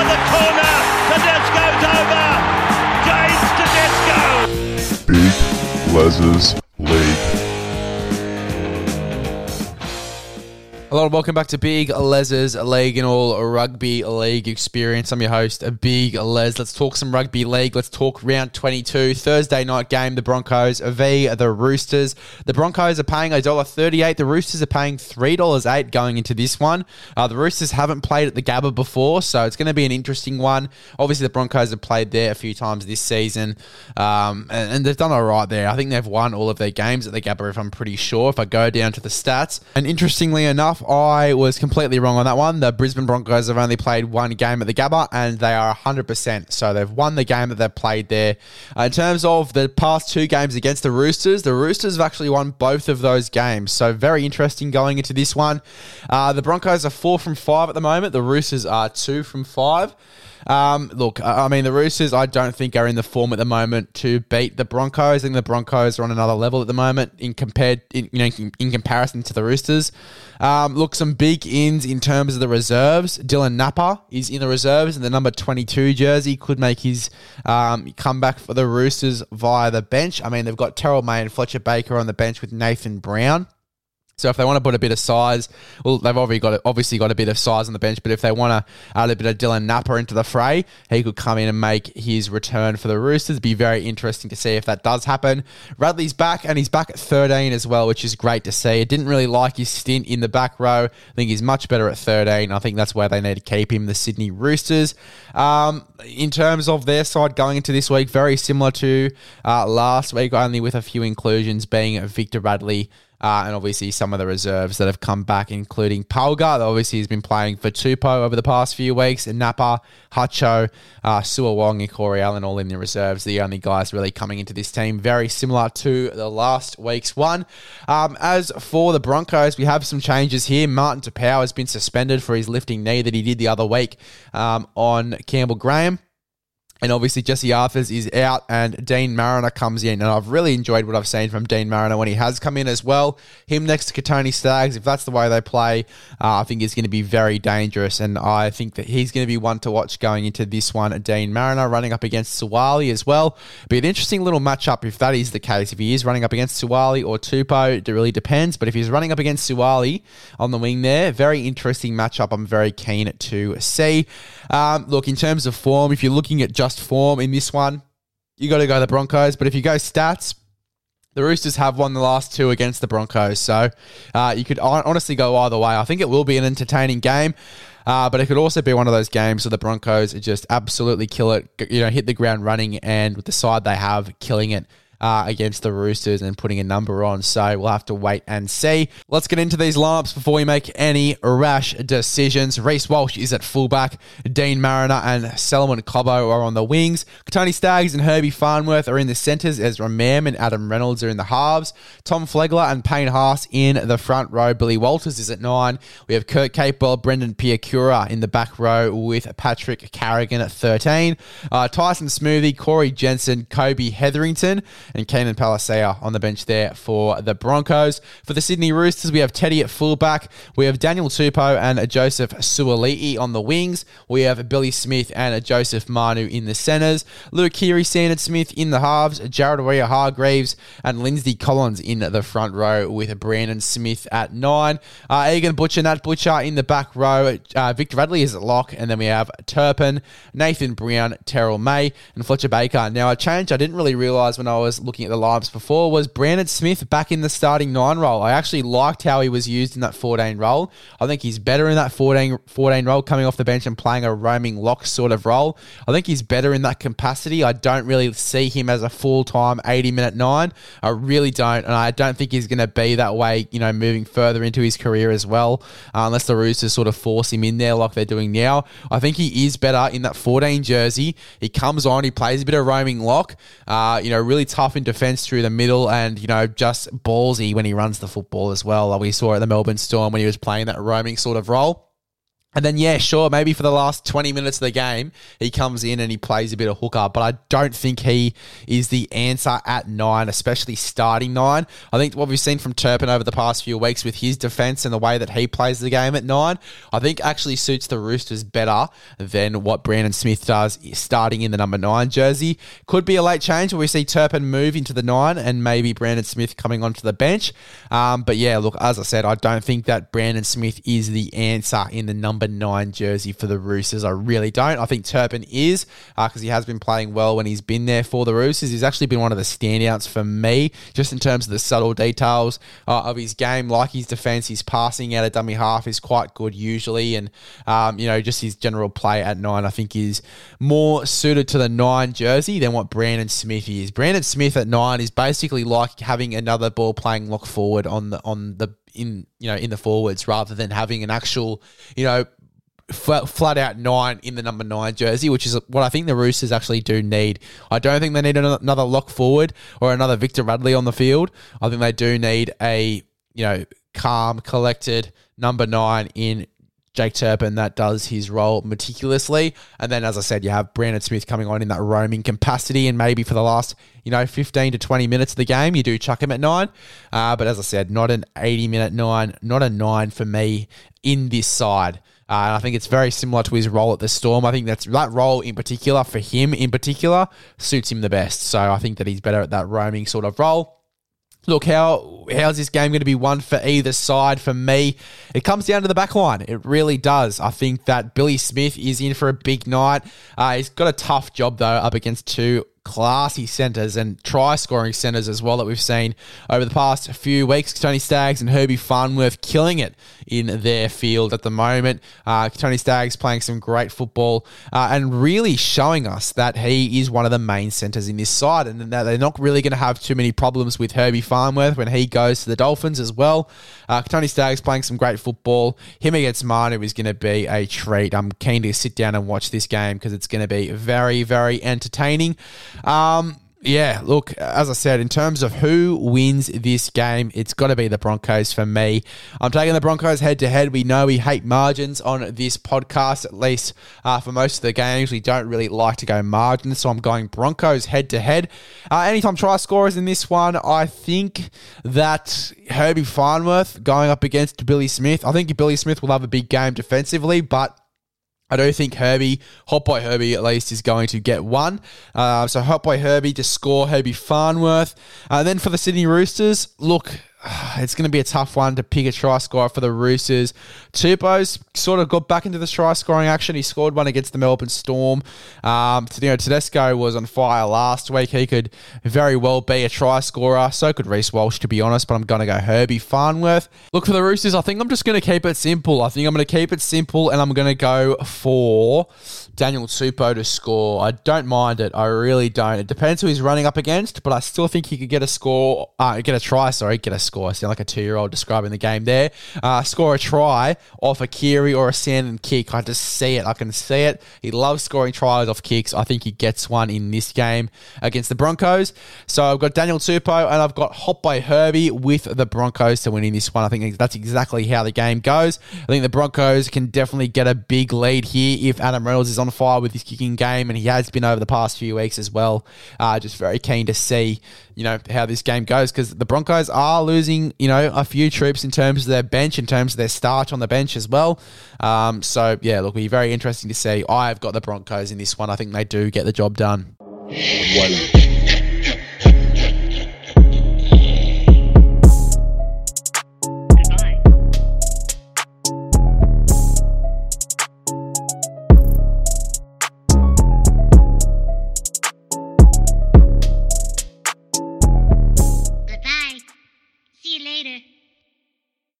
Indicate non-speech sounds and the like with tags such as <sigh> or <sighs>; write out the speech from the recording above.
for the corner. Tedesco's over. James Tedesco. Big Les's Hello and welcome back to Big Les's League and all rugby league experience. I'm your host, Big Les. Let's talk some rugby league. Let's talk round 22, Thursday night game. The Broncos v the Roosters. The Broncos are paying $1.38. The Roosters are paying $3.08 going into this one. Uh, the Roosters haven't played at the Gabba before, so it's going to be an interesting one. Obviously, the Broncos have played there a few times this season, um, and, and they've done all right there. I think they've won all of their games at the Gabba, if I'm pretty sure, if I go down to the stats. And interestingly enough, I was completely wrong on that one. The Brisbane Broncos have only played one game at the Gabba, and they are 100%. So they've won the game that they've played there. Uh, in terms of the past two games against the Roosters, the Roosters have actually won both of those games. So very interesting going into this one. Uh, the Broncos are four from five at the moment. The Roosters are two from five. Um, look, I mean, the Roosters, I don't think are in the form at the moment to beat the Broncos. I think the Broncos are on another level at the moment in compared, in, you know, in, in comparison to the Roosters. Um, look, some big ins in terms of the reserves. Dylan Napa is in the reserves, and the number 22 jersey could make his um, comeback for the Roosters via the bench. I mean, they've got Terrell May and Fletcher Baker on the bench with Nathan Brown. So if they want to put a bit of size, well, they've got obviously got a bit of size on the bench. But if they want to add a bit of Dylan Napa into the fray, he could come in and make his return for the Roosters. Be very interesting to see if that does happen. Radley's back and he's back at 13 as well, which is great to see. I didn't really like his stint in the back row. I think he's much better at 13. I think that's where they need to keep him. The Sydney Roosters. Um, in terms of their side going into this week, very similar to uh, last week, only with a few inclusions being Victor Radley. Uh, and obviously some of the reserves that have come back, including that obviously has been playing for Tupou over the past few weeks, and Napa, Hacho, uh, Sua Wong, and Corey Allan all in the reserves. The only guys really coming into this team, very similar to the last week's one. Um, as for the Broncos, we have some changes here. Martin Taupau has been suspended for his lifting knee that he did the other week um, on Campbell Graham. And obviously, Jesse Arthars is out, and Deine Mariner comes in. And I've really enjoyed what I've seen from Deine Mariner when he has come in as well. Him next to Kotoni Staggs, if that's the way they play, uh, I think is going to be very dangerous. And I think that he's going to be one to watch going into this one. Deine Mariner running up against Suaalii as well. Be an interesting little matchup if that is the case. If he is running up against Suaalii or Tupou, it really depends. But if he's running up against Suaalii on the wing there, very interesting matchup. I'm very keen to see. Um, look, in terms of form, if you're looking at just form in this one, you got to go the Broncos. But if you go stats, the Roosters have won the last two against the Broncos, so uh, you could honestly go either way. I think it will be an entertaining game, uh, but it could also be one of those games where the Broncos just absolutely kill it, you know, hit the ground running, and with the side they have, killing it uh, against the Roosters and putting a number on. So we'll have to wait and see. Let's get into these lineups before we make any rash decisions. Reece Walsh is at fullback. Deine Mariner and Selwyn Cobbo are on the wings. Tony Staggs and Herbie Farnworth are in the centres. Ezra Mam and Adam Reynolds are in the halves. Tom Flegler and Payne Haas in the front row. Billy Walters is at nine. We have Kurt Capewell, Brendan Piakura in the back row with Patrick Carrigan at 13. Uh, Tyson Smoothy, Corey Jensen, Kobe Hetherington, and Keenan Palasia on the bench there for the Broncos. For the Sydney Roosters, we have Teddy at fullback. We have Daniel Tupou and Joseph Suaalii on the wings. We have Billy Smith and Joseph Manu in the centres. Luke Keary, Sandon Smith in the halves. Jared Waerea-Hargreaves and Lindsay Collins in the front row with Brandon Smith at nine. Uh, Egan Butcher, Nat Butcher in the back row. Uh, Victor Radley is at lock. And then we have Turpin, Nathan Brown, Terrell May, and Fletcher Baker. Now, a change I didn't really realise when I was looking at the lineups before was Brandon Smith back in the starting nine role. I actually liked how he was used in that 14 role. I think he's better in that 14, 14 role, coming off the bench and playing a roaming lock sort of role. I think he's better in that capacity. I don't really see him as a full time 80 minute nine. I really don't. And I don't think he's going to be that way, you know, moving further into his career as well, uh, unless the Roosters sort of force him in there like they're doing now. I think he is better in that 14 jersey. He comes on, he plays a bit of roaming lock, uh, you know, really tough in defence through the middle and, you know, just ballsy when he runs the football as well. Like we saw at the Melbourne Storm when he was playing that roaming sort of role. And then, yeah, sure, maybe for the last 20 minutes of the game, he comes in and he plays a bit of hooker, but I don't think he is the answer at nine, especially starting nine. I think what we've seen from Turpin over the past few weeks with his defense and the way that he plays the game at nine, I think actually suits the Roosters better than what Brandon Smith does starting in the number nine jersey. Could be a late change where we see Turpin move into the nine and maybe Brandon Smith coming onto the bench. Um, but yeah, look, as I said, I don't think that Brandon Smith is the answer in the number number nine jersey for the Roosters. I really don't. I think Turpin is because uh, he has been playing well when he's been there for the Roosters. He's actually been one of the standouts for me, just in terms of the subtle details uh, of his game, like his defense, his passing out of dummy half is quite good usually, and um, you know just his general play at nine. I think is more suited to the nine jersey than what Brandon Smith is. Brandon Smith at nine is basically like having another ball playing lock forward on the on the in you know in the forwards rather than having an actual you know flat, out nine in the number nine jersey, which is what I think the Roosters actually do need. I don't think they need another lock forward or another Victor Radley on the field. I think they do need a you know calm, collected number nine in Jake Turpin that does his role meticulously. And then, as I said, you have Brandon Smith coming on in that roaming capacity, and maybe for the last, you know, 15 to 20 minutes of the game, you do chuck him at nine. Uh, but as I said, not an 80 minute nine, not a nine for me in this side. Uh, and I think it's very similar to his role at the Storm. I think that's that role in particular for him in particular suits him the best. So I think that he's better at that roaming sort of role. Look, how how's this game going to be won for either side? For me, it comes down to the back line. It really does. I think that Billy Smith is in for a big night. Uh, he's got a tough job though, up against two classy centres and try scoring centres as well that we've seen over the past few weeks. Tony Staggs and Herbie Farnworth killing it in their field at the moment. Uh, Tony Staggs playing some great football uh, and really showing us that he is one of the main centres in this side and that they're not really going to have too many problems with Herbie Farnworth when he goes to the Dolphins as well. Uh, Tony Staggs playing some great football. Him against Manu is going to be a treat. I'm keen to sit down and watch this game because it's going to be very, very entertaining. Um, yeah, look, as I said, in terms of who wins this game, it's got to be the Broncos for me. I'm taking the Broncos head to head. We know we hate margins on this podcast, at least uh, for most of the games. We don't really like to go margins, so I'm going Broncos head to head. Anytime try scorers in this one, I think that Herbie Farnworth going up against Billy Smith. I think Billy Smith will have a big game defensively, but I do think Herbie, Hot Boy Herbie at least, is going to get one. Uh, so Hot Boy Herbie to score Herbie Farnworth. Uh, then for the Sydney Roosters, look, <sighs> it's going to be a tough one to pick a try scorer for the Roosters. Tupou's sort of got back into the try scoring action. He scored one against the Melbourne Storm. Um, you know, Tedesco was on fire last week. He could very well be a try scorer. So could Reece Walsh, to be honest. But I'm going to go Herbie Farnworth. Look for the Roosters. I think I'm just going to keep it simple. I think I'm going to keep it simple, and I'm going to go for Daniel Tupou to score. I don't mind it. I really don't. It depends who he's running up against, but I still think he could get a score, uh, get a try. Sorry, get a score. I sound like a two year old describing the game there. Uh, score a try off a Keary or a Sandon kick. I just see it. I can see it. He loves scoring tries off kicks. I think he gets one in this game against the Broncos. So I've got Daniel Tupou and I've got Hot by Herbie with the Broncos to winning this one. I think that's exactly how the game goes. I think the Broncos can definitely get a big lead here if Adam Reynolds is on fire with his kicking game, and he has been over the past few weeks as well. Uh, just very keen to see, you know, how this game goes because the Broncos are losing, you know, a few troops in terms of their bench, in terms of their start on the bench as well. Um, so yeah, look, it'll be very interesting to see. I've got the Broncos in this one. I think they do get the job done. One.